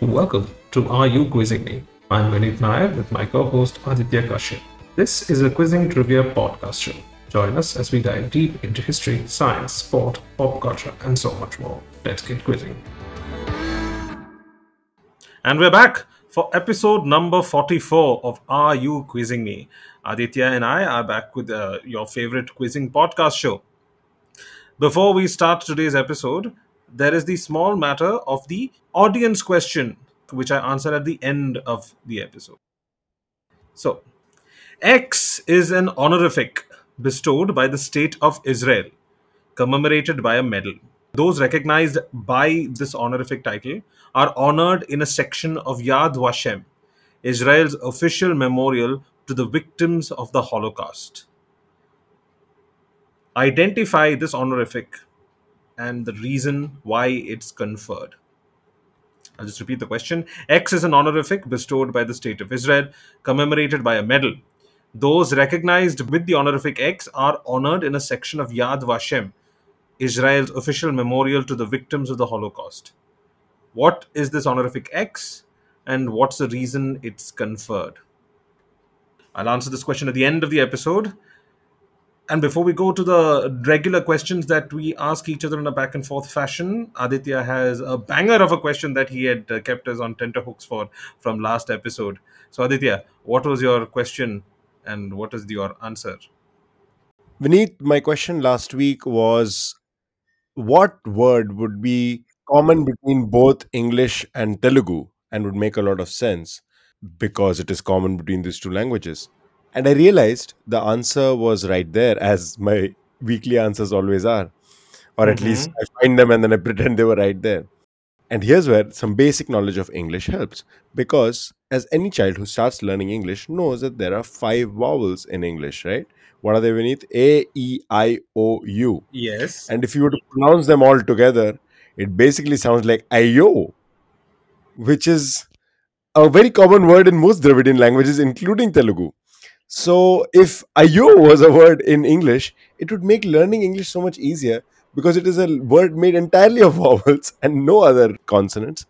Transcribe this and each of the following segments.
Welcome to Are You Quizzing Me? I'm Vineet Nair with my co-host Aditya Kashyap. This is a quizzing trivia podcast show. Join us as we dive deep into history, science, sport, pop culture, and so much more. Let's get quizzing. And we're back for episode number 44 of Are You Quizzing Me? Aditya and I are back with uh, your favorite quizzing podcast show. Before we start today's episode, there is the small matter of the audience question, which I answer at the end of the episode. So, X is an honorific bestowed by the State of Israel, commemorated by a medal. Those recognized by this honorific title are honored in a section of Yad Vashem, Israel's official memorial to the victims of the Holocaust. Identify this honorific and the reason why it's conferred. I'll just repeat the question. X is an honorific bestowed by the State of Israel, commemorated by a medal. Those recognized with the honorific X are honored in a section of Yad Vashem, Israel's official memorial to the victims of the Holocaust. What is this honorific X, and what's the reason it's conferred? I'll answer this question at the end of the episode. And before we go to the regular questions that we ask each other in a back and forth fashion, Aditya has a banger of a question that he had uh, kept us on tenterhooks for from last episode. So, Aditya, what was your question and what is your answer? Vineet, my question last week was what word would be common between both English and Telugu and would make a lot of sense because it is common between these two languages? And I realized the answer was right there, as my weekly answers always are. Or at least Mhm. I find them and then I pretend they were right there. And here's where some basic knowledge of English helps. Because as any child who starts learning English knows that there are five vowels in English, right? What are they beneath? A, E, I, O, U. Yes. And if you were to pronounce them all together, it basically sounds like ayo, which is a very common word in most Dravidian languages, including Telugu. So, if ayo was a word in English, it would make learning English so much easier because it is a word made entirely of vowels and no other consonants.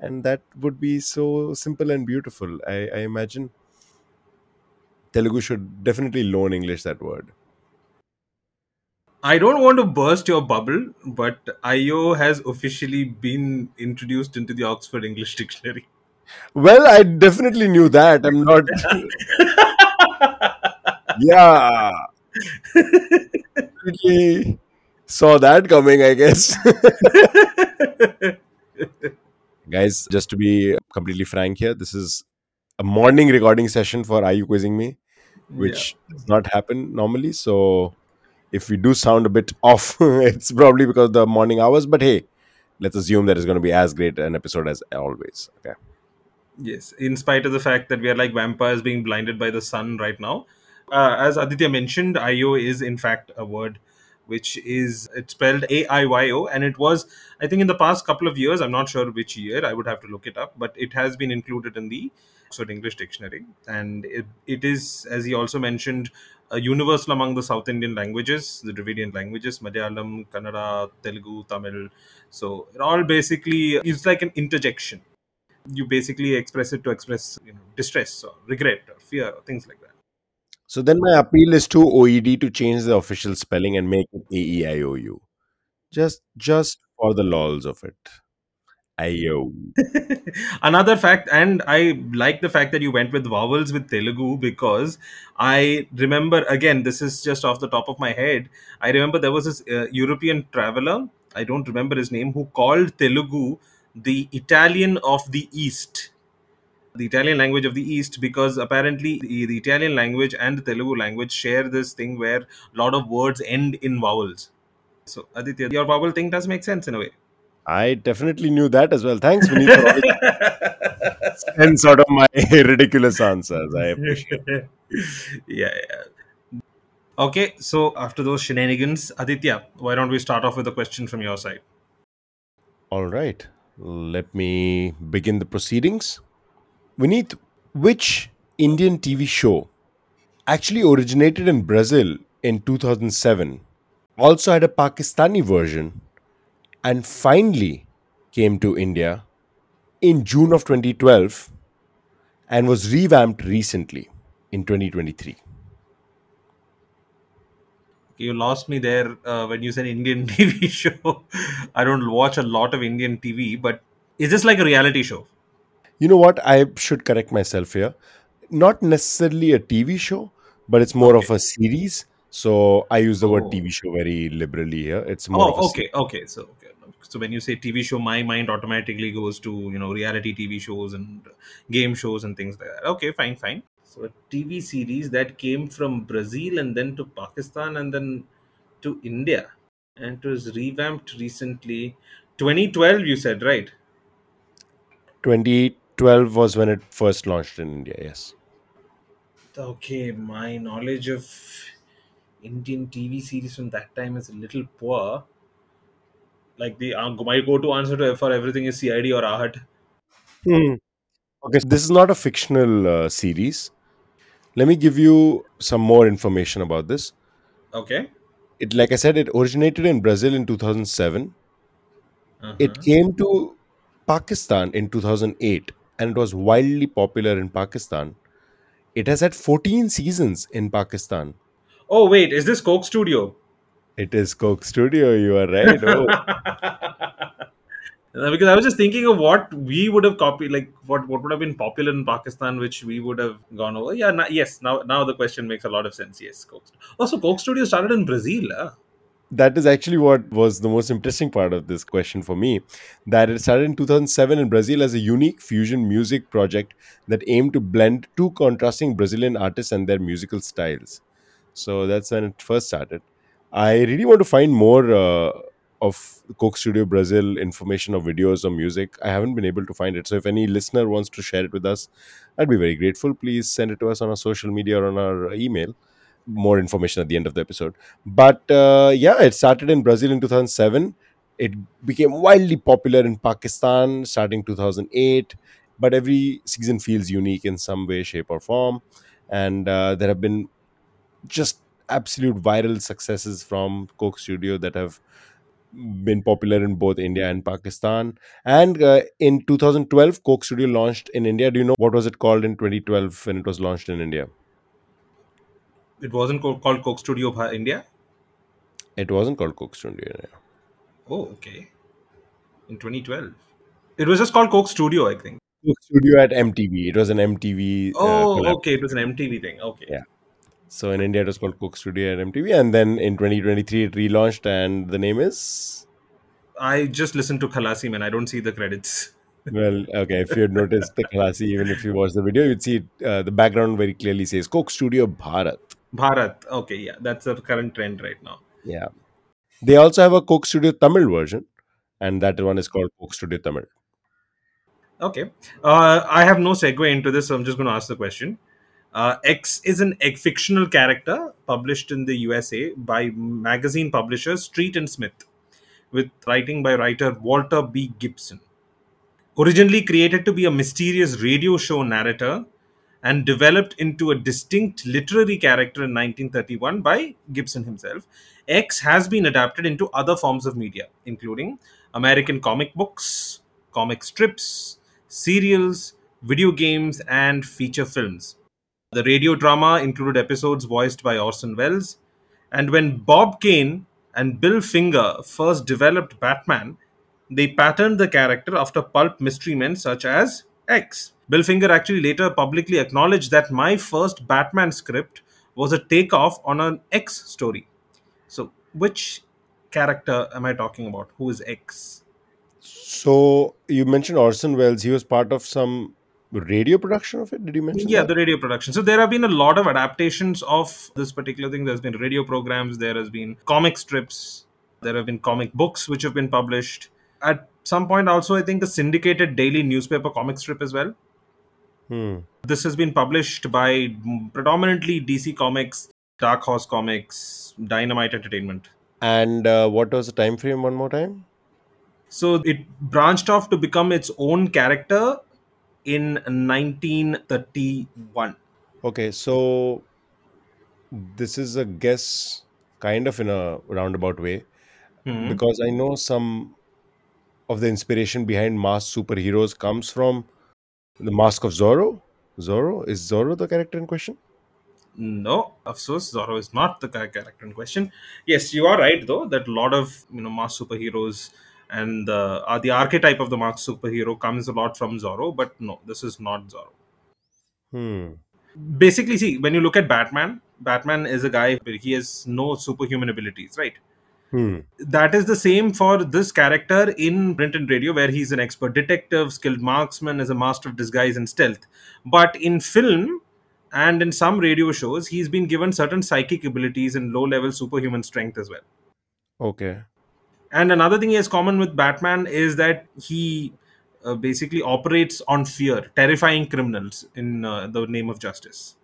And that would be so simple and beautiful. I, I imagine Telugu should definitely loan English that word. I don't want to burst your bubble, but Aiyo has officially been introduced into the Oxford English Dictionary. Well, I definitely knew that. I'm not. yeah. Definitely saw that coming, I guess. Guys, just to be completely frank here, this is a morning recording session for Are You Quizzing Me, which does not happen normally. So if we do sound a bit off, it's probably because of the morning hours. But hey, let's assume that it's going to be as great an episode as always. Okay. Yes, in spite of the fact that we are like vampires being blinded by the sun right now. Uh, as Aditya mentioned, Aiyo is in fact a word which is it's spelled A I Y O, and it was I think in the past couple of years. I'm not sure which year. I would have to look it up, but it has been included in the Oxford English Dictionary, and it, it is, as he also mentioned, a universal among the South Indian languages, the Dravidian languages, Malayalam, Kannada, Telugu, Tamil. So it all basically is like an interjection you basically express it to express you know distress or regret or fear or things like that So then my appeal is to OED to change the official spelling and make it AEIOU. Just just for the lols of it. IO. another fact and i like the fact that you went with vowels with telugu because i remember again this is just off the top of my head i remember there was this uh, european traveler i don't remember his name who called telugu the italian of the east the Italian language of the East because apparently the, the Italian language and the Telugu language share this thing where a lot of words end in vowels. So Aditya, your vowel thing does make sense in a way. I definitely knew that as well. Thanks, Vineet, for all and sort of my ridiculous answers. I appreciate it. yeah, yeah. Okay, so after those shenanigans, Aditya, why don't we start off with a question from your side? All right. Let me begin the proceedings. Vineet, which Indian TV show actually originated in Brazil in 2007, also had a Pakistani version, and finally came to India in June of 2012 and was revamped recently in 2023. You lost me there uh, when you said Indian TV show. I don't watch a lot of Indian TV, but is this like a reality show? You know what? I should correct myself here. Not necessarily a TV show, but it's more of a series. So I use the word Oh. TV show very liberally here. It's more of a Oh, series. okay, okay. So, okay. So when you say TV show, my mind automatically goes to you know reality TV shows and game shows and things like that. Okay, fine, fine. So a TV series that came from Brazil and then to Pakistan and then to India, and it was revamped recently. 2012, you said, right? 2012 was when it first launched in India. Yes. Okay, my knowledge of Indian TV series from that time is a little poor. Like the uh, my go-to answer to for everything is CID or Aahat. Hmm. Okay. This is not a fictional uh, series. Let me give you some more information about this. Okay. It, like I said, it originated in Brazil in 2007. Uh-huh. It came to Pakistan in 2008 and it was wildly popular in Pakistan. It has had 14 seasons in Pakistan. Oh wait, is this Coke Studio? It is Coke Studio, you are right. Oh, because I was just thinking of what we would have copied, like what what would have been popular in Pakistan, which we would have gone over. Yeah, na- yes. Now now the question makes a lot of sense. Yes, Coke. Also, Coke Studio started in Brazil. huh? that is actually what was the most interesting part of this question for me. That it started in 2007 in Brazil as a unique fusion music project that aimed to blend two contrasting Brazilian artists and their musical styles. So that's when it first started. I really want to find more uh, of Coke Studio Brazil information or videos or music. I haven't been able to find it. So if any listener wants to share it with us, I'd be very grateful. Please send it to us on our social media or on our email. More information at the end of the episode. But uh, yeah, it started in Brazil in 2007. It became wildly popular in Pakistan starting 2008. But every season feels unique in some way, shape, or form. And uh, there have been just absolute viral successes from Coke Studio that have been popular in both India and Pakistan. And uh, in 2012, Coke Studio launched in India. Do you know what was it called in 2012 when it was launched in India? It wasn't co- called Coke Studio India. It wasn't called Coke Studio. India. Oh, okay. In 2012, it was just called Coke Studio, I think. Coke Studio at MTV. It was an MTV. uh, Oh, collab. okay. It was an MTV thing. Okay. Yeah. So in India, it was called Coke Studio at MTV, and then in 2023, it relaunched, and the name is I just listened to Khalasi Man. I don't see the credits. well, okay. If you had noticed the Khalasi, even if you watch the video, you'd see uh, the background very clearly says Coke Studio Bharat. Bharat. Okay, yeah, that's the current trend right now. Yeah. They also have a Coke Studio Tamil version, and that one is called Coke Studio Tamil. Okay. Uh, I have no segue into this, so I'm just going to ask the question. Uh, X is an a fictional character published in the USA by magazine publisher Street and Smith, with writing by writer Walter B. Gibson. Originally created to be a mysterious radio show narrator and developed into a distinct literary character in 1931 by Gibson himself, X has been adapted into other forms of media, including American comic books, comic strips, serials, video games, and feature films. The radio drama included episodes voiced by Orson Welles. And when Bob Kane and Bill Finger first developed Batman, they patterned the character after pulp mystery men such as X. Bill Finger actually later publicly acknowledged that my first Batman script was a takeoff on an X story. So, which character am I talking about? Who is X? So you mentioned Orson Welles. He was part of some radio production of it. Did you mention Yeah, that? the radio production. So there have been a lot of adaptations of this particular thing. There's been radio programs, there has been comic strips, there have been comic books which have been published. At some point, also, I think a syndicated daily newspaper comic strip as well. Hmm. This has been published by predominantly DC Comics, Dark Horse Comics, Dynamite Entertainment. And uh, what was the time frame? One more time. So it branched off to become its own character in 1931. Okay, so this is a guess, kind of in a roundabout way, Hmm. because I know some of the inspiration behind mass superheroes comes from the Mask of Zorro. Zorro is Zorro the character in question? No, of course, Zorro is not the character in question. Yes, you are right though that a lot of you know mass superheroes and the uh, the archetype of the mass superhero comes a lot from Zorro, but no, this is not Zorro. Hmm. Basically, see when you look at Batman, Batman is a guy he has no superhuman abilities, right? Hmm. that is the same for this character in print and radio where he's an expert detective skilled marksman is a master of disguise and stealth but in film and in some radio shows he's been given certain psychic abilities and low level superhuman strength as well Okay. And another thing he has common with batman is that he uh, basically operates on fear terrifying criminals in uh, the name of justice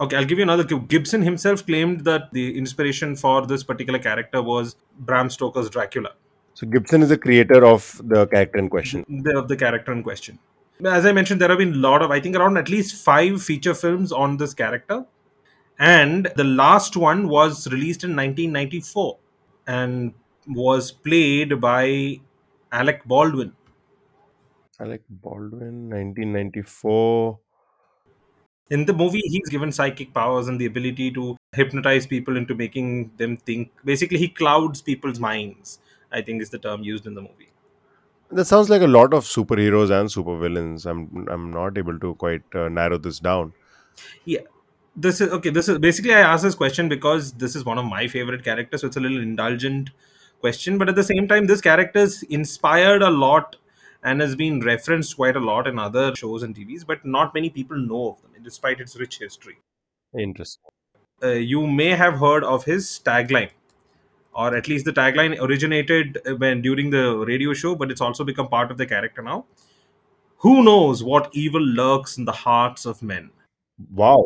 Okay, I'll give you another clue. Gibson himself claimed that the inspiration for this particular character was Bram Stoker's Dracula. So Gibson is the creator of the character in question. the, of the character in question. As I mentioned, there have been a lot of, I think, around at least five feature films on this character. And the last one was released in 1994 and was played by Alec Baldwin. Alec Baldwin, 1994. In the movie, he's given psychic powers and the ability to hypnotize people into making them think. Basically, he clouds people's minds, I think is the term used in the movie. That sounds like a lot of superheroes and supervillains. I'm I'm not able to quite uh, narrow this down. Yeah. This is okay. This is basically I asked this question because this is one of my favorite characters, so it's a little indulgent question. But at the same time, this character's inspired a lot and has been referenced quite a lot in other shows and TVs, but not many people know of them, despite its rich history. Interesting. Uh, you may have heard of his tagline, or at least the tagline originated when during the radio show, but it's also become part of the character now. Who knows what evil lurks in the hearts of men? Wow.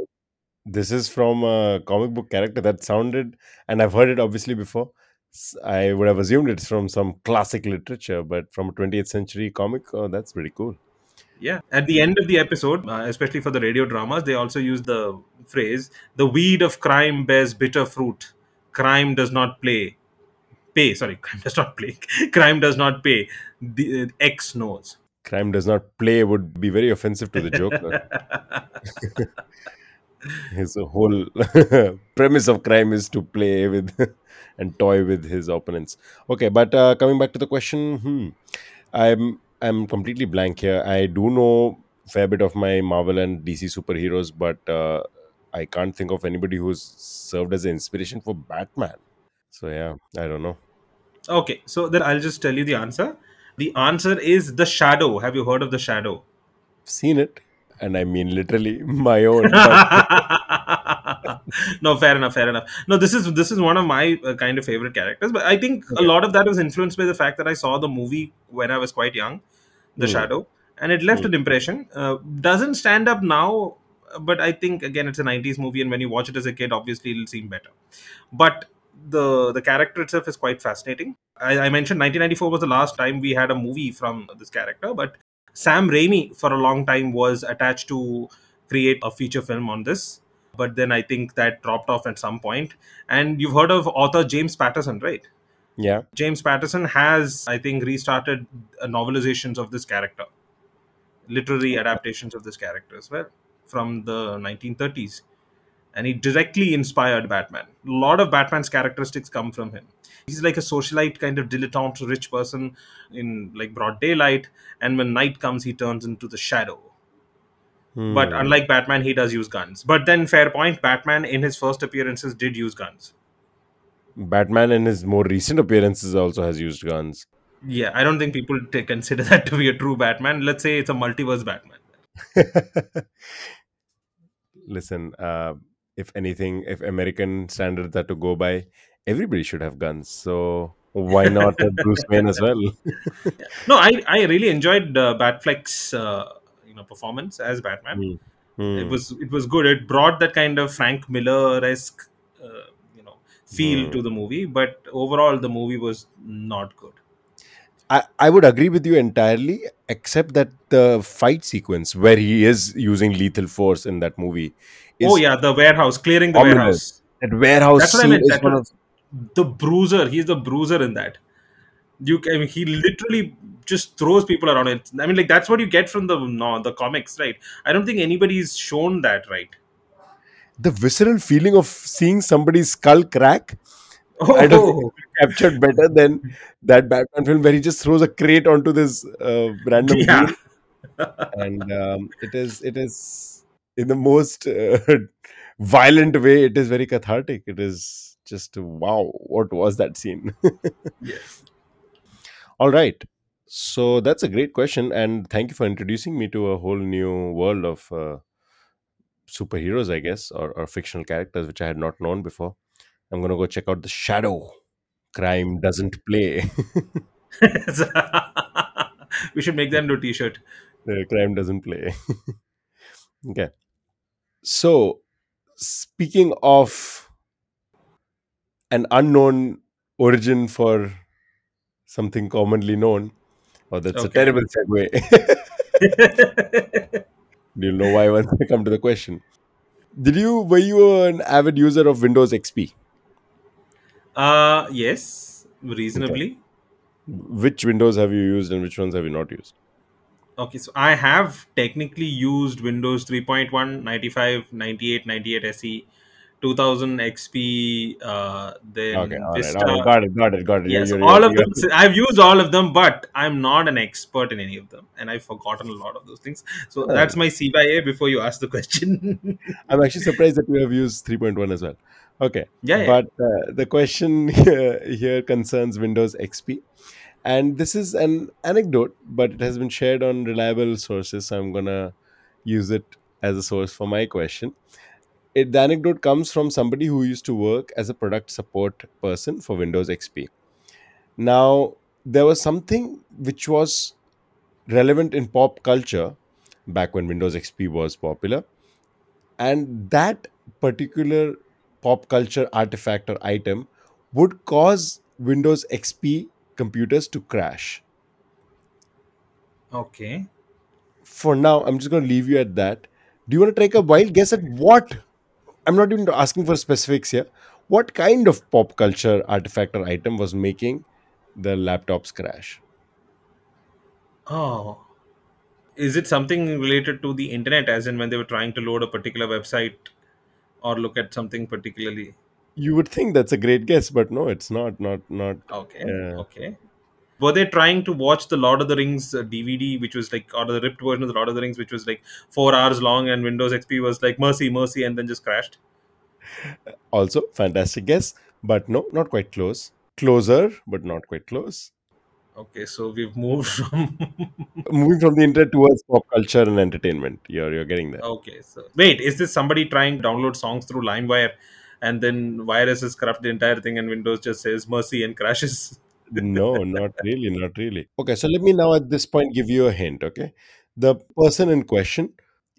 This is from a comic book character that sounded, and I've heard it obviously before. I would have assumed it's from some classic literature, but from a 20th century comic, oh, that's pretty cool. Yeah. At the end of the episode, uh, especially for the radio dramas, they also use the phrase the weed of crime bears bitter fruit. Crime does not play. Pay. Sorry, crime does not play. crime does not pay. The, uh, X knows. Crime does not play would be very offensive to the Joker. his whole premise of crime is to play with and toy with his opponents okay but uh, coming back to the question hmm, i'm i'm completely blank here i do know fair bit of my marvel and dc superheroes but uh, i can't think of anybody who's served as an inspiration for batman so yeah i don't know Okay, so then I'll just tell you the answer. The answer is The Shadow. Have you heard of The Shadow? Seen it and i mean literally my own but no fair enough fair enough. No this is this is one of my uh, kind of favorite characters but i think a lot of that was influenced by the fact that i saw the movie when i was quite young the Hmm. shadow and it left an impression. Uh, doesn't stand up now but i think again it's a 90s movie and when you watch it as a kid obviously it'll seem better. But the the character itself is quite fascinating. I, I mentioned 1994 was the last time we had a movie from this character but sam raimi for a long time was attached to create a feature film on this. But then i think that dropped off at some point. and you've heard of author james patterson right? Yeah. James Patterson has, I think, restarted novelizations of this character, literary adaptations of this character as well from the 1930s. And he directly inspired Batman. A lot of Batman's characteristics come from him. He's like a socialite kind of dilettante, rich person in like broad daylight, and when night comes, he turns into the shadow. But Hmm. unlike Batman, he does use guns. But then, fair point, Batman in his first appearances did use guns. batman in his more recent appearances also has used guns Yeah, I don't think people t- consider that to be a true Batman. Let's say it's a multiverse Batman. Listen, uh, if anything, if American standards are to go by, everybody should have guns. So why not Bruce Wayne as well? No, I, I really enjoyed uh, Batfleck's uh, you know performance as Batman. Hmm. Hmm. It was it was good. It brought that kind of Frank Miller esque uh, you know feel Hmm. to the movie, but overall the movie was not good. I, I would agree with you entirely, except that the fight sequence where he is using lethal force in that movie is oh yeah, the warehouse clearing the ominous. warehouse. that warehouse That's what I meant, is that was- of The bruiser, he's the bruiser in that. You, I mean, he literally just throws people around. It. I mean, like that's what you get from the no, the comics, right? I don't think anybody's shown that, right? The visceral feeling of seeing somebody's skull crack, I don't think Oh, it's captured better than that Batman film where he just throws a crate onto this uh, random yeah. wheel, and um, it is it is in the most uh, violent way. It is very cathartic. It is just wow. What was that scene? Yes. All right. So that's a great question, and thank you for introducing me to a whole new world of uh, superheroes, I guess, or, or fictional characters which I had not known before. I'm gonna go check out the Shadow. Crime doesn't play. we should make them do t shirt. the crime doesn't play. okay. So speaking of an unknown origin for something commonly known, oh, that's a terrible segue. Do You'll know why once I come to the question. Did you were you an avid user of Windows XP? Uh yes, Okay. reasonably. Which Windows have you used and which ones have you not used? Okay, so I have technically used Windows 3.1, 95, 98, 98 SE, 2000 XP, uh, Okay, then all right, all right, got it, got it, got it. Yes, you're, all you're, of them. I've used all of them, but I'm not an expert in any of them, and I've forgotten a lot of those things. So that's my C by A before you ask the question. I'm actually surprised that you have used 3.1 as well. Okay, yeah, but uh, the question here, here concerns Windows XP, and this is an anecdote, but it has been shared on reliable sources. So I'm gonna use it as a source for my question. It, the anecdote comes from somebody who used to work as a product support person for Windows XP. Now, there was something which was relevant in pop culture back when Windows XP was popular, and that particular pop culture artifact or item would cause Windows XP computers to crash. Okay. For now, I'm just going to leave you at that. Do you want to take a wild guess at what? I'm not even asking for specifics here. What kind of pop culture artifact or item was making the laptops crash? Oh, is it something related to the internet, as in when they were trying to load a particular website or look at something particularly? You would think that's a great guess, but no, it's not. Not not. Okay, Uh, okay. Were they trying to watch the Lord of the Rings uh, DVD, which was like, or the ripped version of the Lord of the Rings, which was like four hours long, and Windows XP was like mercy, mercy, and then just crashed? also, fantastic guess, but no, not quite close. Closer, but not quite close. Okay, so we've moved from. Moving from the internet towards pop culture and entertainment. You're you're getting there. okay, so wait, is this somebody trying to download songs through LimeWire, and then viruses corrupt the entire thing, and Windows just says mercy and crashes? No, not really, not really. Okay, so let me now at this point give you a hint. Okay, the person in question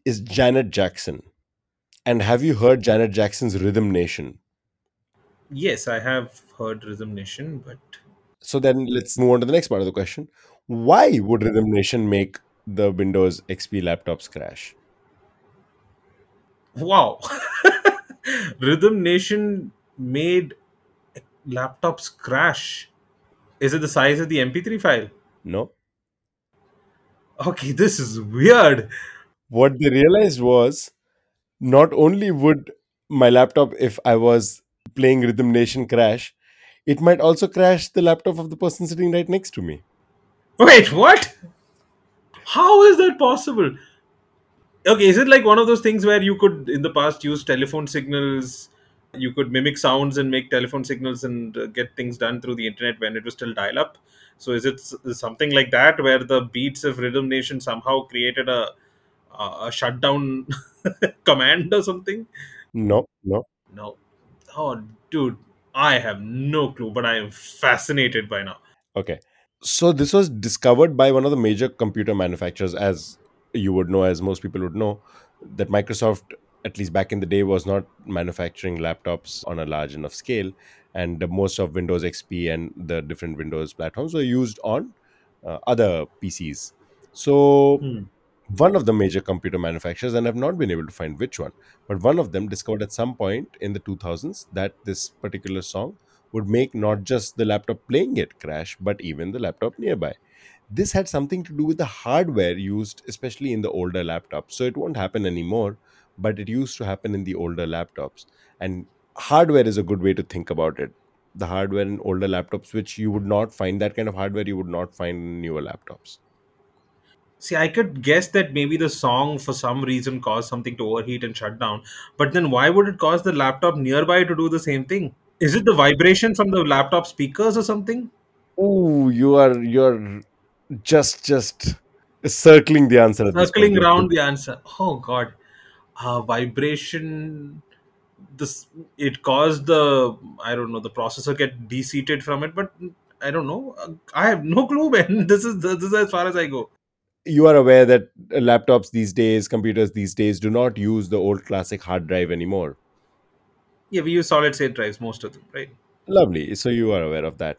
is Janet Jackson. And have you heard Janet Jackson's Rhythm Nation? yes, I have heard Rhythm Nation, but So then let's move on to the next part of the question. Why would Rhythm Nation make the Windows XP laptops crash? wow, Rhythm Nation made laptops crash. Is it the size of the MP3 file? No. Okay, this is weird. What they realized was not only would my laptop, if I was playing Rhythm Nation, crash, it might also crash the laptop of the person sitting right next to me. Wait, what? How is that possible? Okay, is it like one of those things where you could, in the past, use telephone signals? You could mimic sounds and make telephone signals and uh, get things done through the internet when it was still dial up. So, is it something like that where the beats of Rhythm Nation somehow created a, a a shutdown command or something? No, no. No. Oh, dude, I have no clue, but I am fascinated by now. Okay. So this was discovered by one of the major computer manufacturers, as you would know, as most people would know, that Microsoft, at least back in the day, was not manufacturing laptops on a large enough scale, and most of Windows XP and the different Windows platforms were used on uh, other PCs. So Hmm. one of the major computer manufacturers, and I've not been able to find which one, but one of them discovered at some point in the 2000s that this particular song would make not just the laptop playing it crash, but even the laptop nearby. This had something to do with the hardware used, especially in the older laptops. So it won't happen anymore, but it used to happen in the older laptops. And hardware is a good way to think about it. The hardware in older laptops, which you would not find that kind of hardware, you would not find in newer laptops. See, I could guess that maybe the song for some reason caused something to overheat and shut down. But then why would it cause the laptop nearby to do the same thing? Is it the vibration from the laptop speakers or something? Oh, you are you're just just circling the answer Circling around the answer. Oh god. Uh, vibration this it caused the I don't know the processor get deseated from it, but I don't know. Uh, I have no clue, man. This is this is as far as I go. You are aware that laptops these days, computers these days, do not use the old classic hard drive anymore. Yeah, we use solid state drives, most of them, right? Lovely. So you are aware of that.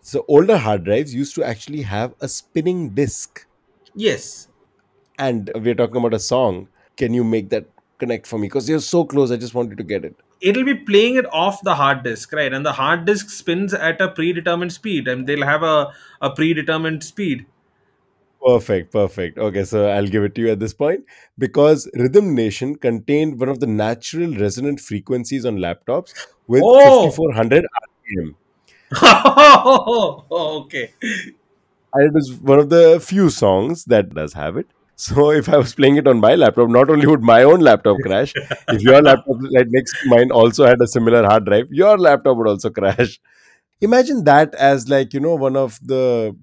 So older hard drives used to actually have a spinning disc, Yes, and we're talking about a song. Can you make that connect for me? Because you're so close. I just wanted to get it. it'll be playing it off the hard disk, right? And the hard disk spins at a predetermined speed, and they'll have a, a predetermined speed. Perfect, perfect. Okay, so I'll give it to you at this point because Rhythm Nation contained one of the natural resonant frequencies on laptops with Oh, 5400 RPM. okay. And it is one of the few songs that does have it. So if I was playing it on my laptop, not only would my own laptop crash, if your laptop right next to mine also had a similar hard drive, your laptop would also crash. Imagine that as like, you know, one of the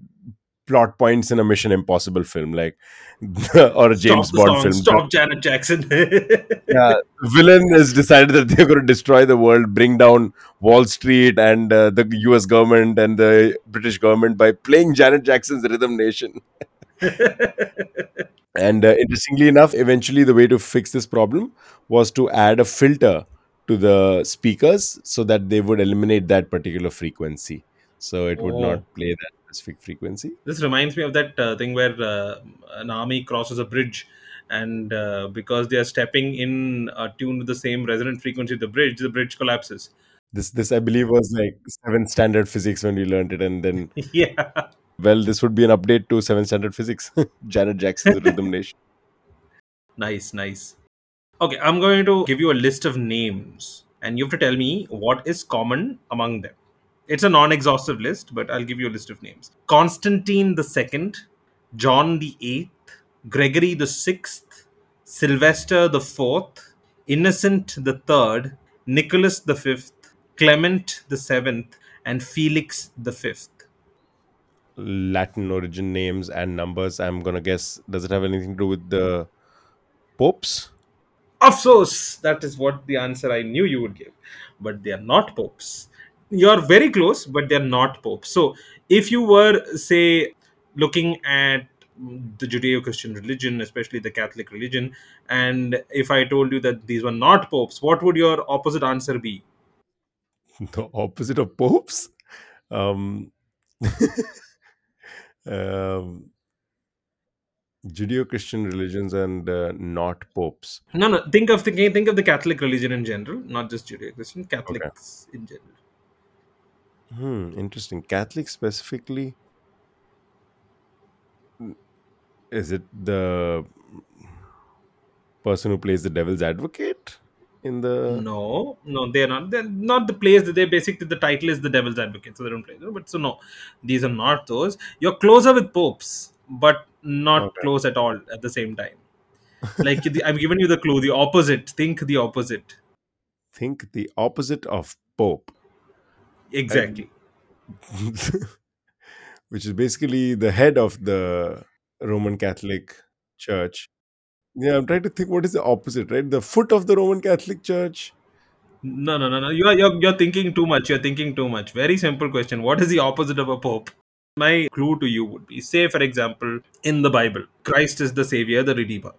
plot points in a Mission Impossible film, like or a James the Bond song. film. Stop Janet Jackson. yeah, villain has decided that they're going to destroy the world, bring down Wall Street and uh, the U.S. government and the British government by playing Janet Jackson's Rhythm Nation. And uh, interestingly enough, eventually the way to fix this problem was to add a filter to the speakers so that they would eliminate that particular frequency. So it would not oh. play that specific frequency. This reminds me of that uh, thing where uh, an army crosses a bridge, and uh, because they are stepping in uh, tune to the same resonant frequency of the bridge, the bridge collapses. This, this I believe, was like seventh standard physics when we learned it, and then yeah. Well, this would be an update to seventh standard physics. Janet Jackson's Rhythm Nation. Nice, nice. Okay, I'm going to give you a list of names, and you have to tell me what is common among them. It's a non exhaustive list, but I'll give you a list of names Constantine the Second, John the Eighth, Gregory the Sixth, Sylvester the Fourth, Innocent the Third, Nicholas the Fifth, Clement the Seventh, and Felix the Fifth. Latin origin names and numbers. I'm gonna guess. Does it have anything to do with the popes? Of course, that is what the answer I knew you would give. But they are not popes. You're very close, but they're not popes. So if you were, say, looking at the Judeo Christian religion, especially the Catholic religion, and if I told you that these were not popes, what would your opposite answer be? The opposite of popes. Um, um, Judeo-Christian religions and uh, not popes. No, no. Think of the think of the Catholic religion in general, not just Judeo Christian. Okay. Catholics in general. Hmm. Interesting. Catholic specifically. Is it the person who plays the devil's advocate in the? No, no, they're not. They're not the plays. They basically the title is the Devil's Advocate, so they don't play. those. But so no, these are not those. You're closer with popes, but not Okay. close at all at the same time. Like the, I'm giving you the clue. The opposite. Think the opposite. Think the opposite of pope. Exactly. which is basically the head of the Roman Catholic Church. Yeah, I'm trying to think what is the opposite, right? The foot of the Roman Catholic Church. No, no, no, no. You are you're, you're thinking too much. You're thinking too much. Very simple question. What is the opposite of a pope? My clue to you would be: say, for example, in the Bible, Christ is the Savior, the Redeemer.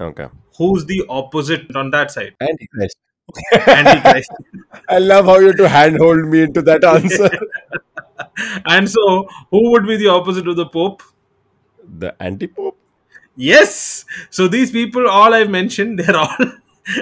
Okay. Who's the opposite on that side? Antichrist. Antichrist. I love how you to handhold me into that answer. and so, who would be the opposite of the Pope? the anti-pope. Yes. So these people, all I've mentioned, they're all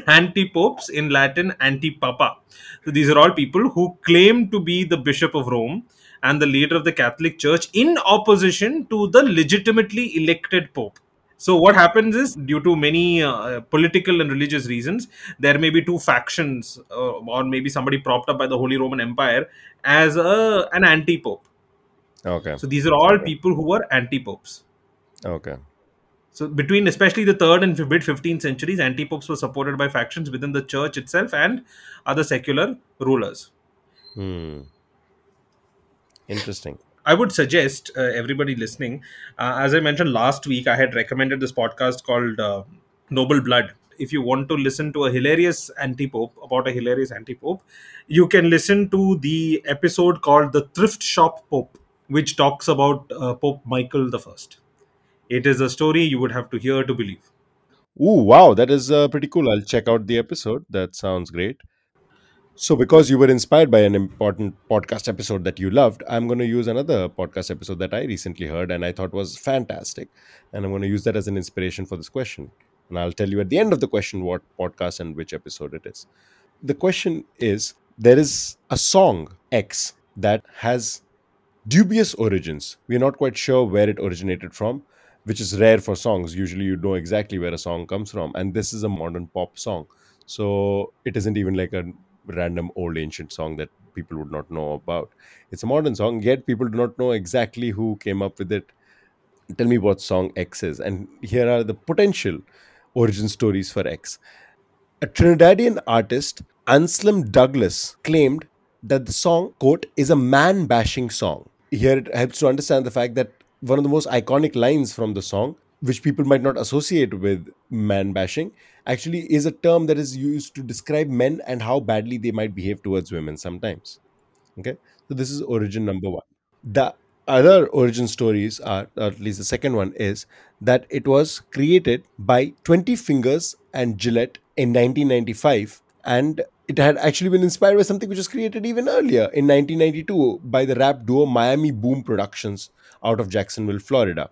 anti-popes in Latin anti-papa. So these are all people who claim to be the bishop of Rome and the leader of the Catholic Church in opposition to the legitimately elected pope. So what happens is, due to many uh, political and religious reasons, there may be two factions, uh, or maybe somebody propped up by the Holy Roman Empire as a, an anti-pope. Okay. So these are all people who were anti-popes. Okay. So between especially the third and mid 15th centuries, anti-popes were supported by factions within the church itself and other secular rulers. Hmm. Interesting. I would suggest uh, everybody listening, uh, as I mentioned last week, I had recommended this podcast called uh, Noble Blood. If you want to listen to a hilarious anti-pope about a hilarious anti-pope, you can listen to the episode called "The Thrift Shop Pope," which talks about uh, Pope Michael the First. It is a story you would have to hear to believe. Ooh, wow, that is uh, pretty cool. I'll check out the episode. That sounds great. So, because you were inspired by an important podcast episode that you loved, I'm going to use another podcast episode that I recently heard and I thought was fantastic. And I'm going to use that as an inspiration for this question. And I'll tell you at the end of the question what podcast and which episode it is. The question is there is a song X that has dubious origins. We're not quite sure where it originated from, which is rare for songs. Usually, you know exactly where a song comes from, and this is a modern pop song. So it isn't even like a random old ancient song that people would not know about. It's a modern song, yet people do not know exactly who came up with it. Tell me what song X is, and here are the potential origin stories for X. A Trinidadian artist, Anselm Douglas, claimed that the song, quote, is a man bashing song. Here it helps to understand the fact that one of the most iconic lines from the song, which people might not associate with man bashing, actually is a term that is used to describe men and how badly they might behave towards women sometimes. Okay, so this is origin number one. The other origin stories are, or at least the second one, is that it was created by 20 Fingers and Gillette in 1995, and it had actually been inspired by something which was created even earlier in 1992 by the rap duo Miami Boom Productions out of Jacksonville, Florida.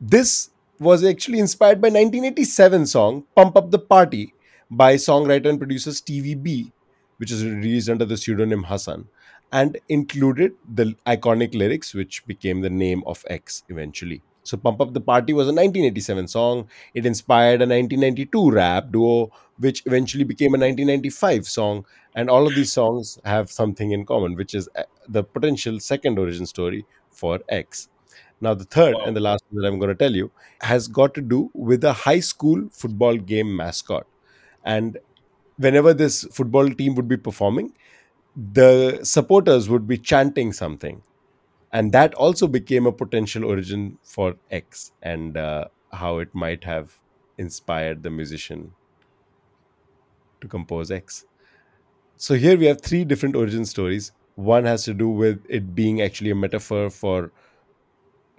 This was actually inspired by 1987 song Pump Up the Party by songwriter and producer Stevie B, which is released under the pseudonym Hassan and included the iconic lyrics which became the name of X eventually. So Pump Up the Party was a 1987 song. It inspired a 1992 rap duo which eventually became a 1995 song and all of these songs have something in common which is uh, the potential second origin story for X. Now, the third Wow. and the last one that I'm going to tell you has got to do with a high school football game mascot. And whenever this football team would be performing, the supporters would be chanting something. And that also became a potential origin for X and uh, how it might have inspired the musician to compose X. So here we have three different origin stories. One has to do with it being actually a metaphor for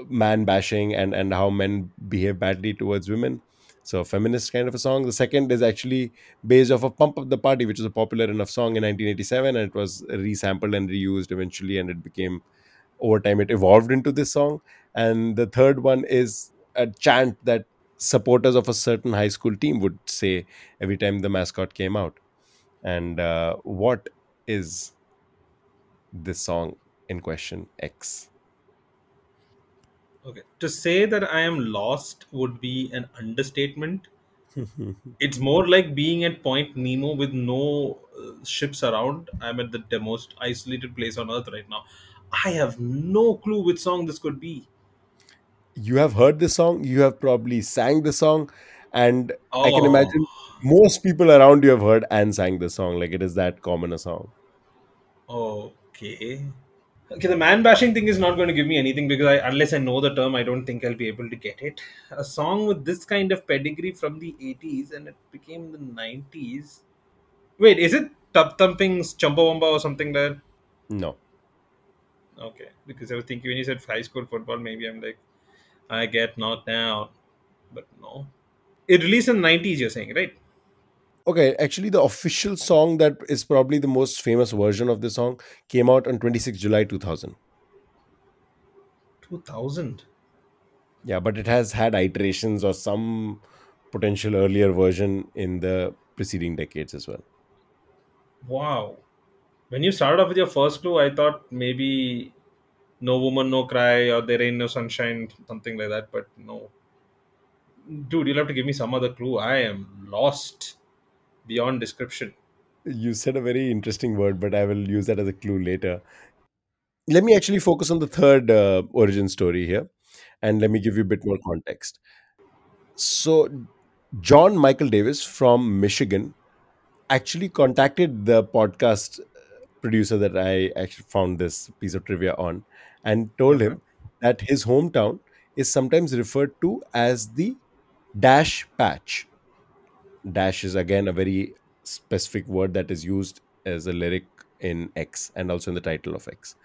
man bashing and and how men behave badly towards women so a feminist kind of a song the second is actually based off of pump up the party which was a popular enough song in 1987 and it was resampled and reused eventually and it became over time it evolved into this song and the third one is a chant that supporters of a certain high school team would say every time the mascot came out and uh, what is this song in question x Okay. To say that I am lost would be an understatement. It's more like being at Point Nemo with no uh, ships around. I'm at the, the most isolated place on Earth right now. I have no clue which song this could be. You have heard the song, you have probably sang the song, and I can Oh, imagine most people around you have heard and sang the song. Like it is that common a song. okay. Okay, the man bashing thing is not going to give me anything because I, unless I know the term, I don't think I'll be able to get it. A song with this kind of pedigree from the 80s and it became the 90s. Wait, is it Tub Thumping's Chumbawamba or something there? No. Okay, because I was thinking when you said high school football, maybe I'm like, I get knocked down, but no. It released in the 90s, you're saying, right? Okay, actually, the official song that is probably the most famous version of the song came out on 26 July 2000. 2000. Yeah, but it has had iterations or some potential earlier version in the preceding decades as well. Wow. When you started off with your first clue, I thought maybe No Woman, No Cry or There Ain't No Sunshine, something like that, but no. Dude, you'll have to give me some other clue. I am lost beyond description. You said a very interesting word, but I will use that as a clue later. Let me actually focus on the third uh, origin story here, and let me give you a bit more context. So, John Michael Davis from Michigan actually contacted the podcast producer that I actually found this piece of trivia on and told him uh-huh. that his hometown is sometimes referred to as the dash patch. Dash is again a very specific word that is used as a lyric in X and also in the title of X.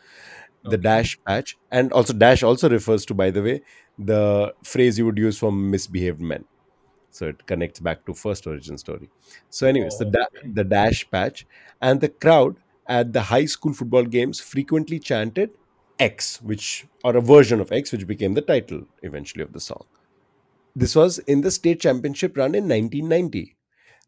The Okay. dash patch, and also dash also refers to, by the way, the phrase you would use for misbehaved men. So it connects back to first origin story. So, anyways, the Oh, da- okay. the dash patch and the crowd at the high school football games frequently chanted X, which or a version of X, which became the title eventually of the song. This was in the state championship run in 1990.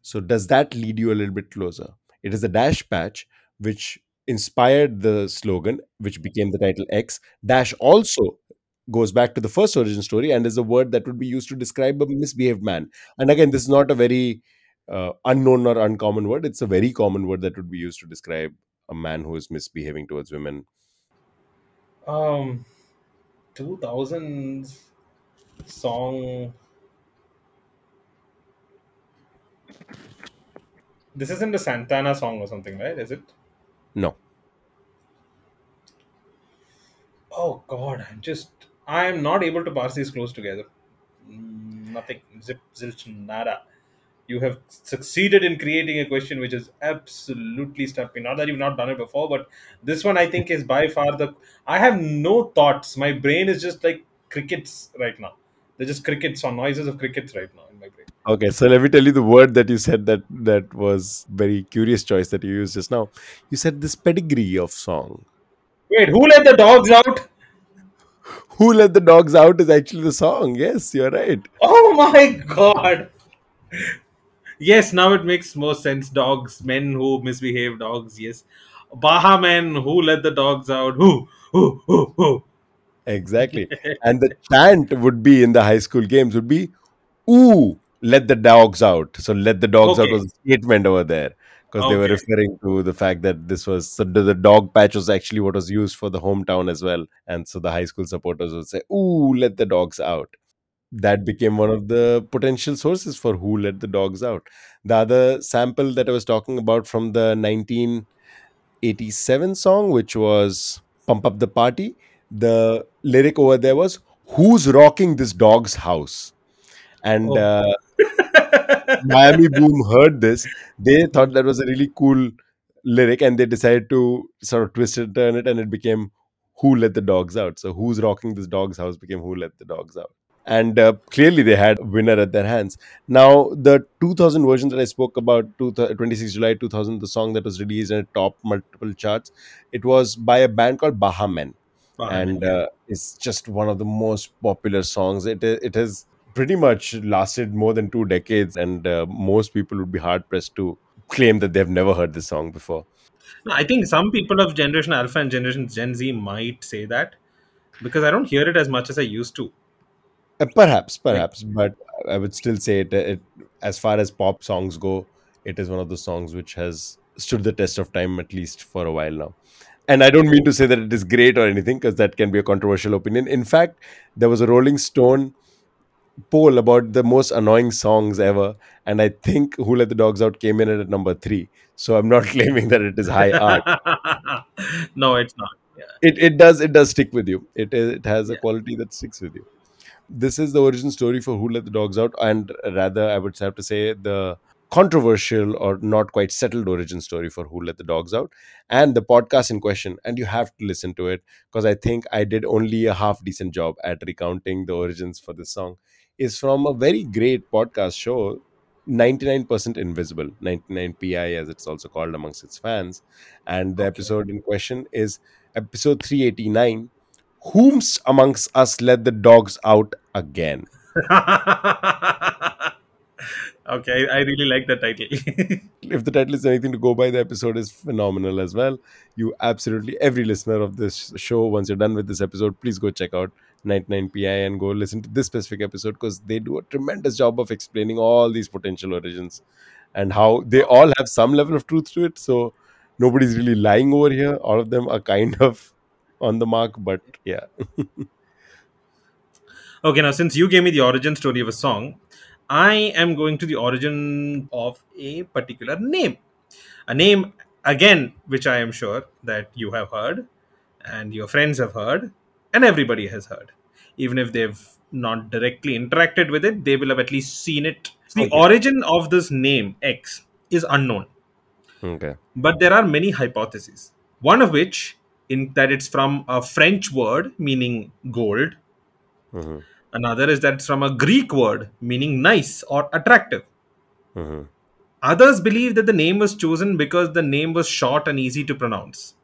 So, does that lead you a little bit closer? It is the dash patch which inspired the slogan, which became the title X. Dash also goes back to the first origin story and is a word that would be used to describe a misbehaved man. And again, this is not a very uh, unknown or uncommon word. It's a very common word that would be used to describe a man who is misbehaving towards women. Um, 2000s song. This isn't a Santana song or something, right? Is it? No. Oh God, I'm just I am not able to parse these clues together. Mm, Nothing. Zip zilch nada. You have succeeded in creating a question which is absolutely stumped me. Not that you've not done it before, but this one I think is by far the. I have no thoughts. My brain is just like crickets right now. They're just crickets or noises of crickets right now in my brain. Okay, so let me tell you the word that you said that that was very curious choice that you used just now. You said this pedigree of song. Wait, who let the dogs out? Who let the dogs out is actually the song. Yes, you're right. Oh my God. Yes, now it makes more sense. Dogs, men who misbehave, dogs. Yes, Baha men who let the dogs out. Who, who, who, who. Exactly. And the chant would be in the high school games would be, ooh, let the dogs out. So let the dogs out Okay, was a statement over there because they were referring to the fact that this was so the dog patch was actually what was used for the hometown as well. And so the high school supporters would say, ooh, let the dogs out. That became one of the potential sources for who let the dogs out. The other sample that I was talking about from the 1987 song, which was Pump Up the Party, the lyric over there was, Who's rocking this dog's house? And oh, uh, Miami Boom heard this. They thought that was a really cool lyric and they decided to sort of twist it, turn it, and it became Who Let the Dogs Out? So, Who's Rocking This Dog's House became Who Let the Dogs Out and uh, clearly they had a winner at their hands. Now, the 2000 version that I spoke about, 26 July 2000, the song that was released and topped multiple charts, it was by a band called Baha Men, and uh, it's just one of the most popular songs. It it has pretty much lasted more than two decades, and uh, most people would be hard pressed to claim that they've never heard this song before. No, I think some people of Generation Alpha and Generation Gen Z might say that because I don't hear it as much as I used to. Uh, perhaps, perhaps, but I would still say it, it. As far as pop songs go, it is one of the songs which has stood the test of time at least for a while now. And I don't mean to say that it is great or anything, because that can be a controversial opinion. In fact, there was a Rolling Stone poll about the most annoying songs ever, and I think "Who Let the Dogs Out" came in at number three. So I'm not claiming that it is high art. no, it's not. Yeah, It it does it does stick with you. It it has a yeah. quality that sticks with you. This is the origin story for Who Let the Dogs Out, and rather, I would have to say the controversial or not quite settled origin story for Who Let the Dogs Out, and the podcast in question. And you have to listen to it because I think I did only a half decent job at recounting the origins for this song. Is from a very great podcast show. 99% invisible 99 pi as it's also called amongst its fans and the Okay. episode in question is episode 389 Whomst amongst us let the dogs out again? Okay, I, I really like the title. if the title is anything to go by, the episode is phenomenal as well. You absolutely, every listener of this show, once you're done with this episode, please go check out 99PI and go listen to this specific episode because they do a tremendous job of explaining all these potential origins and how they all have some level of truth to it. So nobody's really lying over here. All of them are kind of on the mark, but yeah. okay, now since you gave me the origin story of a song, I am going to the origin of a particular name. A name, again, which I am sure that you have heard and your friends have heard and everybody has heard. Even if they've not directly interacted with it, they will have at least seen it. The Okay. origin of this name, X, is unknown. Okay. But there are many hypotheses. One of which, in that it's from a French word meaning gold. Mhm. Another is that it's from a Greek word meaning nice or attractive. Mhm. Others believe that the name was chosen because the name was short and easy to pronounce.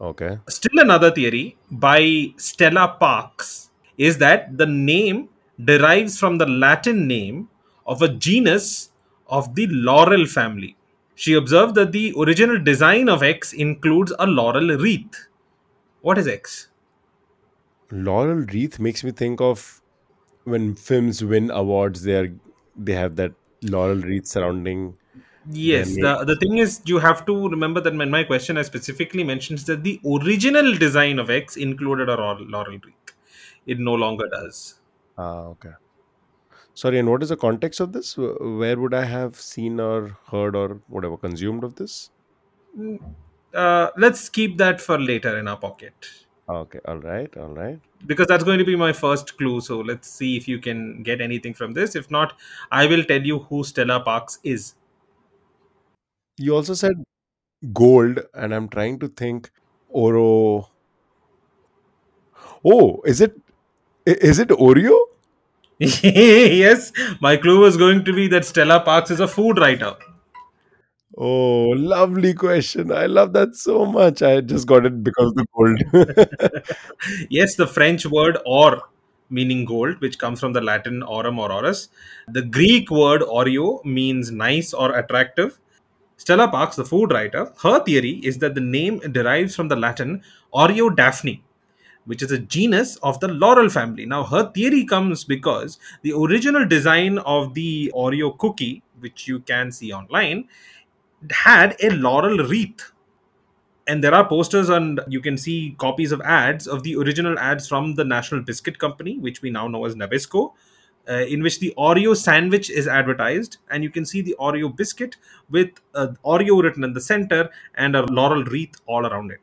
Okay. Still, another theory by Stella Parks is that the name derives from the Latin name of a genus of the laurel family. She observed that the original design of X includes a laurel wreath. What is X? Laurel wreath makes me think of when films win awards. They are they have that laurel wreath surrounding. Yes, the, the thing is, you have to remember that when my question I specifically mentions that the original design of X included a laurel, laurel wreath. It no longer does. Ah, okay. Sorry, and what is the context of this? Where would I have seen or heard or whatever consumed of this? Uh, let's keep that for later in our pocket. Okay, all right, all right. because that's going to be my first clue. So let's see if you can get anything from this. If not, I will tell you who Stella Parks is. You also said gold, and I'm trying to think Oro. Oh, is it is it Oreo? yes, my clue was going to be that Stella Parks is a food writer. Oh, lovely question. I love that so much. I just got it because of the gold. yes, the French word or meaning gold, which comes from the Latin aurum or aureus. The Greek word oreo means nice or attractive. Stella Parks, the food writer, her theory is that the name derives from the Latin Oreodaphne, which is a genus of the laurel family. Now, her theory comes because the original design of the Oreo cookie, which you can see online, had a laurel wreath. And there are posters, and you can see copies of ads of the original ads from the National Biscuit Company, which we now know as Nabisco, uh, in which the Oreo sandwich is advertised, and you can see the Oreo biscuit with uh, Oreo written in the center and a laurel wreath all around it.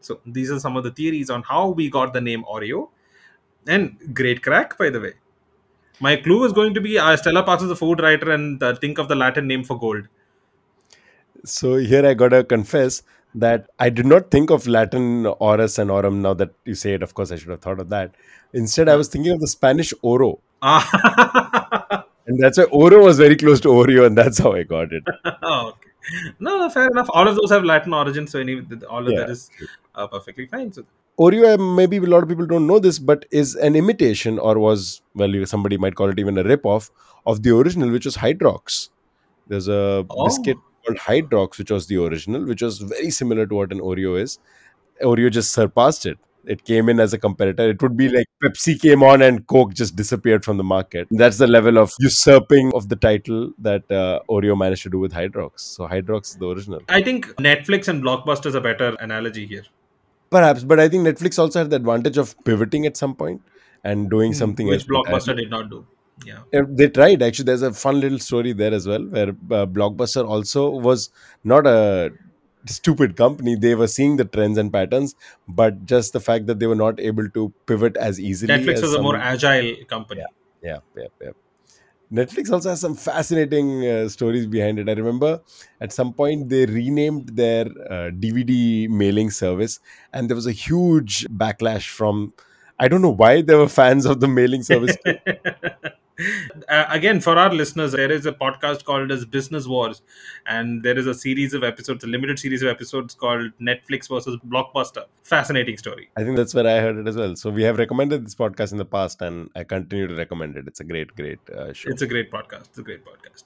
So these are some of the theories on how we got the name Oreo. And great crack, by the way. My clue is going to be uh, Stella is a food writer, and uh, think of the Latin name for gold. So here I gotta confess that I did not think of Latin aureus and Aurum. Now that you say it, of course, I should have thought of that. Instead, I was thinking of the Spanish Oro. Ah, And that's why Oro was very close to Oreo, and that's how I got it. oh, okay. No, fair enough. All of those have Latin origin, so any all of Yeah, that is uh, perfectly fine. So Oreo, maybe a lot of people don't know this, but is an imitation, or was well, somebody might call it even a rip-off of the original, which was Hydrox. There's a Oh. biscuit called Hydrox, which was the original, which was very similar to what an Oreo is. Oreo just surpassed it. It came in as a competitor. It would be like Pepsi came on and Coke just disappeared from the market. That's the level of usurping of the title that uh, Oreo managed to do with Hydrox. So Hydrox is the original. I think Netflix and Blockbuster is a better analogy here. Perhaps, but I think Netflix also had the advantage of pivoting at some point and doing something Hmm, which else. Blockbuster did not do. Yeah. They tried actually. There's a fun little story there as well, where uh, Blockbuster also was not a stupid company. They were seeing the trends and patterns, but just the fact that they were not able to pivot as easily. Netflix as was a more agile company. yeah, yeah, yeah. Netflix also has some fascinating uh, stories behind it. I remember at some point they renamed their uh, DVD mailing service, and there was a huge backlash from. I don't know why there were fans of the mailing service. Uh, again, for our listeners, there is a podcast called as Business Wars, and there is a series of episodes, a limited series of episodes called Netflix versus Blockbuster. Fascinating story. I think that's where I heard it as well. So we have recommended this podcast in the past, and I continue to recommend it. It's a great, great uh, show. It's a great podcast. It's a great podcast.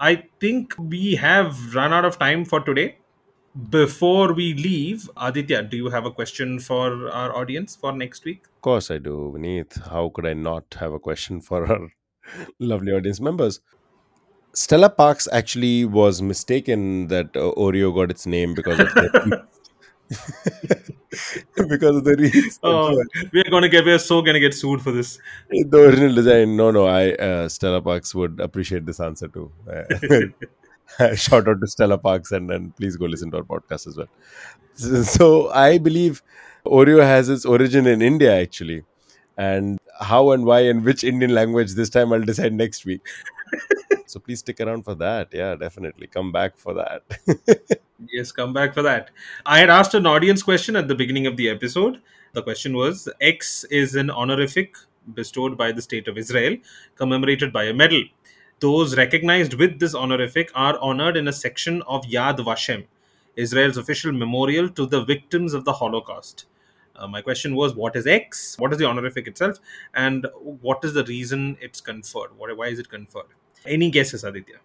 I think we have run out of time for today. Before we leave, Aditya, do you have a question for our audience for next week? Of course, I do, Vineet. How could I not have a question for our lovely audience members? Stella Parks actually was mistaken that uh, Oreo got its name because of the because of the reeds. Oh, we are gonna get we are so gonna get sued for this. the original design. No, no. I uh, Stella Parks would appreciate this answer too. Uh, shout out to Stella Parks and and please go listen to our podcast as well. So, so I believe Oreo has its origin in India actually, and how and why and which Indian language this time I'll decide next week. so please stick around for that. Yeah, definitely come back for that. Yes, come back for that. I had asked an audience question at the beginning of the episode. The question was X is an honorific bestowed by the state of Israel, commemorated by a medal. Those recognized with this honorific are honored in a section of Yad Vashem, Israel's official memorial to the victims of the Holocaust. Uh, my question was what is X? What is the honorific itself? And what is the reason it's conferred? Why why is it conferred? Any guesses, Aditya?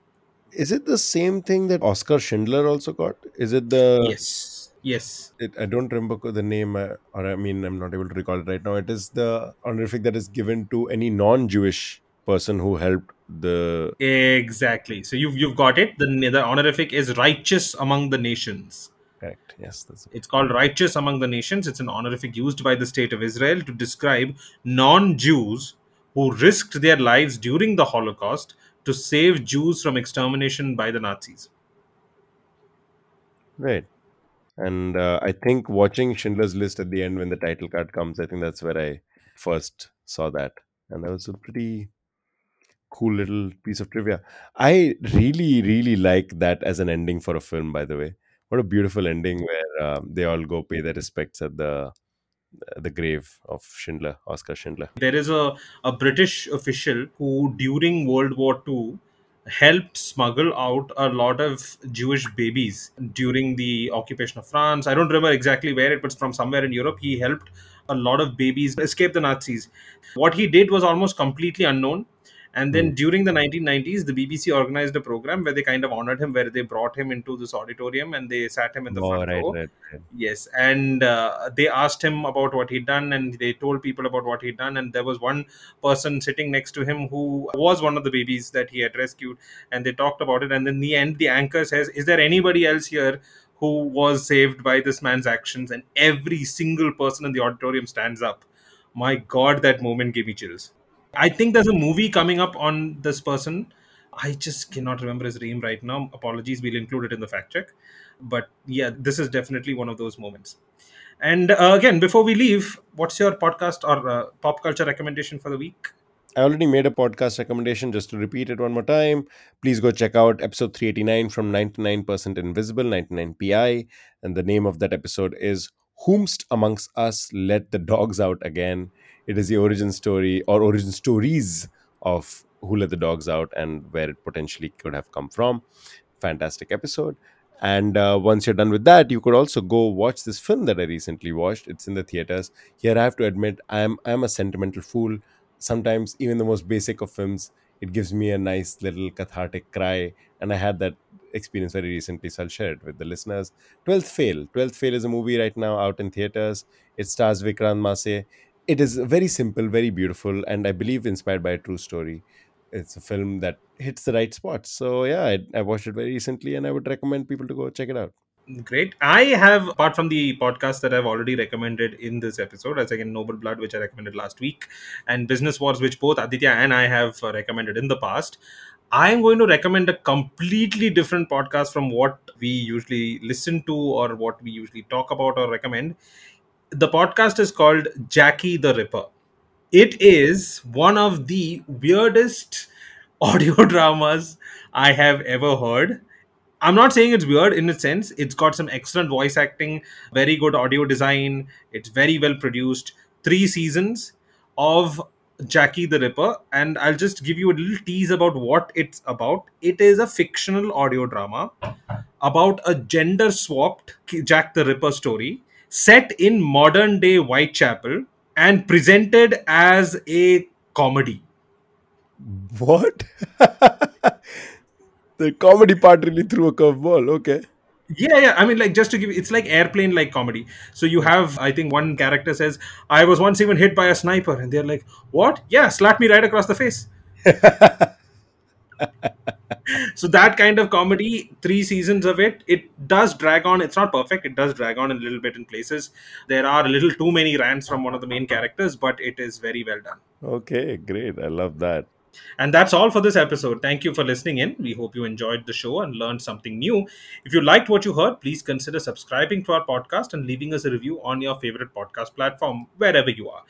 Is it the same thing that Oskar Schindler also got? Is it the Yes. Yes. it, I don't remember the name, uh, or I mean, I'm not able to recall it right now. It is the honorific that is given to any non-Jewish person who helped the. Exactly. So you've you've got it. The the honorific is righteous among the nations. Correct. Yes, that's It's called righteous among the nations. It's an honorific used by the state of Israel to describe non-Jews who risked their lives during the Holocaust to save Jews from extermination by the Nazis. right. And uh, I think watching Schindler's List at the end when the title card comes, I think that's where I first saw that, and that was a pretty cool little piece of trivia. I really, really like that as an ending for a film. By the way, what a beautiful ending where um, they all go pay their respects at the the grave of Schindler, Oskar Schindler. There is a, a British official who, during World War II, helped smuggle out a lot of Jewish babies during the occupation of France. I don't remember exactly where it was from, somewhere in Europe. He helped a lot of babies escape the Nazis. What he did was almost completely unknown. And then Hmm. during the 1990s, the BBC organized a program where they kind of honored him, where they brought him into this auditorium and they sat him in the Oh, front right, row. right, right. Yes, and uh, they asked him about what he'd done, and they told people about what he'd done. And there was one person sitting next to him who was one of the babies that he had rescued, and they talked about it. And in the end, the anchor says, "Is there anybody else here who was saved by this man's actions?" And every single person in the auditorium stands up. My God, that moment gave me chills. I think there's a movie coming up on this person. I just cannot remember his name right now. Apologies, we'll include it in the fact check. But yeah, this is definitely one of those moments. And uh, again, before we leave, what's your podcast or uh, pop culture recommendation for the week? I already made a podcast recommendation just to repeat it one more time. Please go check out episode 389 from 99% Invisible, 99PI. And the name of that episode is Whomst Amongst Us Let the Dogs Out Again. It is the origin story or origin stories of Who Let the Dogs Out and where it potentially could have come from. Fantastic episode. And uh, once you're done with that, you could also go watch this film that I recently watched. It's in the theaters. Here, I have to admit, I'm I'm a sentimental fool sometimes even the most basic of films it gives me a nice little cathartic cry and i had that experience very recently so i'll share it with the listeners 12th fail 12th fail is a movie right now out in theaters it stars Vikrant Massey it is very simple very beautiful and i believe inspired by a true story it's a film that hits the right spot. so yeah I, I watched it very recently and i would recommend people to go check it out Great. I have, apart from the podcast that I've already recommended in this episode, as again Noble Blood, which I recommended last week, and Business Wars, which both Aditya and I have uh, recommended in the past. I'm going to recommend a completely different podcast from what we usually listen to or what we usually talk about or recommend. The podcast is called Jackie the Ripper. It is one of the weirdest audio dramas I have ever heard. I'm not saying it's weird in a sense. It's got some excellent voice acting, very good audio design. It's very well produced. Three seasons of Jackie the Ripper, and I'll just give you a little tease about what it's about. It is a fictional audio drama about a gender swapped Jack the Ripper story set in modern day Whitechapel and presented as a comedy. what the comedy part really threw a curveball. Okay. Yeah, yeah. I mean, like just to give, you, it's like airplane like comedy. So you have, I think, one character says, "I was once even hit by a sniper," and they're like, "What? Yeah, slapped me right across the face." so that kind of comedy, three seasons of it, it does drag on. It's not perfect. It does drag on a little bit in places. There are a little too many rants from one of the main characters, but it is very well done. Okay, great. I love that. And that's all for this episode. Thank you for listening in. We hope you enjoyed the show and learned something new. If you liked what you heard, please consider subscribing to our podcast and leaving us a review on your favorite podcast platform, wherever you are.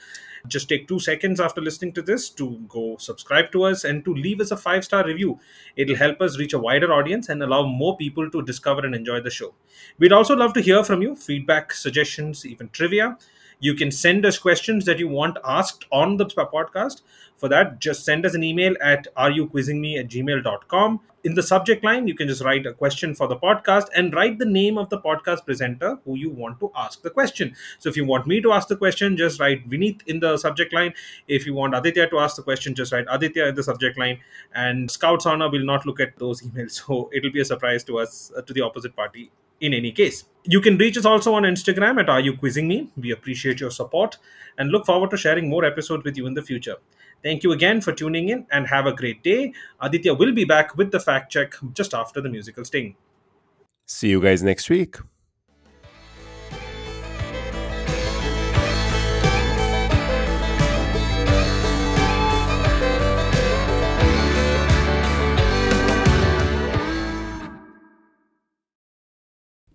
Just take two seconds after listening to this to go subscribe to us and to leave us a five star review. It'll help us reach a wider audience and allow more people to discover and enjoy the show. We'd also love to hear from you feedback, suggestions, even trivia. You can send us questions that you want asked on the podcast. For that, just send us an email at areyouquizzingme at gmail.com. In the subject line, you can just write a question for the podcast and write the name of the podcast presenter who you want to ask the question. So if you want me to ask the question, just write Vineet in the subject line. If you want Aditya to ask the question, just write Aditya in the subject line. And Scouts Honor will not look at those emails. So it'll be a surprise to us, uh, to the opposite party in any case. You can reach us also on Instagram at Are You Quizzing Me? We appreciate your support and look forward to sharing more episodes with you in the future. Thank you again for tuning in and have a great day. Aditya will be back with the fact check just after the musical sting. See you guys next week.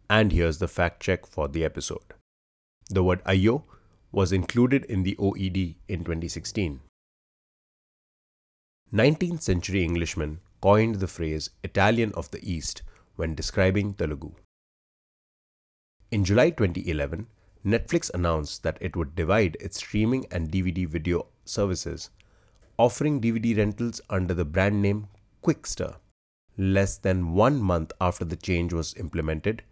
And here's the fact check for the episode. The word Aiyo was included in the OED in 2016. 19th century Englishmen coined the phrase Italian of the East when describing Telugu. In July 2011, Netflix announced that it would divide its streaming and DVD video services, offering DVD rentals under the brand name Qwikster, Less than one month after the change was implemented,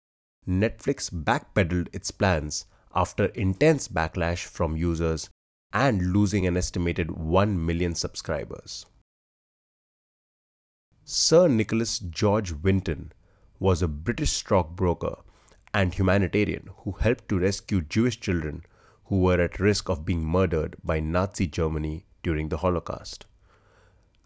Netflix backpedaled its plans after intense backlash from users and losing an estimated 1 million subscribers. Sir Nicholas George Winton was a British stockbroker and humanitarian who helped to rescue Jewish children who were at risk of being murdered by Nazi Germany during the Holocaust.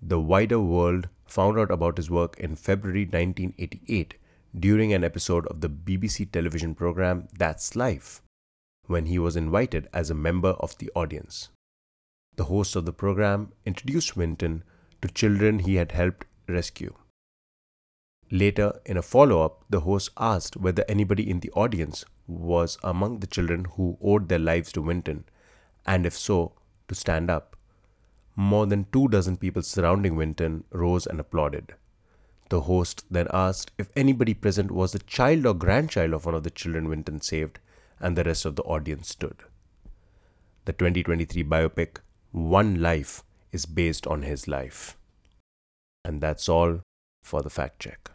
The wider world found out about his work in February 1988 during an episode of the BBC television program That's Life, when he was invited as a member of the audience. The host of the program introduced Winton to children he had helped rescue. Later, in a follow up, the host asked whether anybody in the audience was among the children who owed their lives to Winton, and if so, to stand up. More than two dozen people surrounding Winton rose and applauded. The host then asked if anybody present was the child or grandchild of one of the children Winton saved, and the rest of the audience stood. The 2023 biopic, One Life, is based on his life. And that's all for the fact check.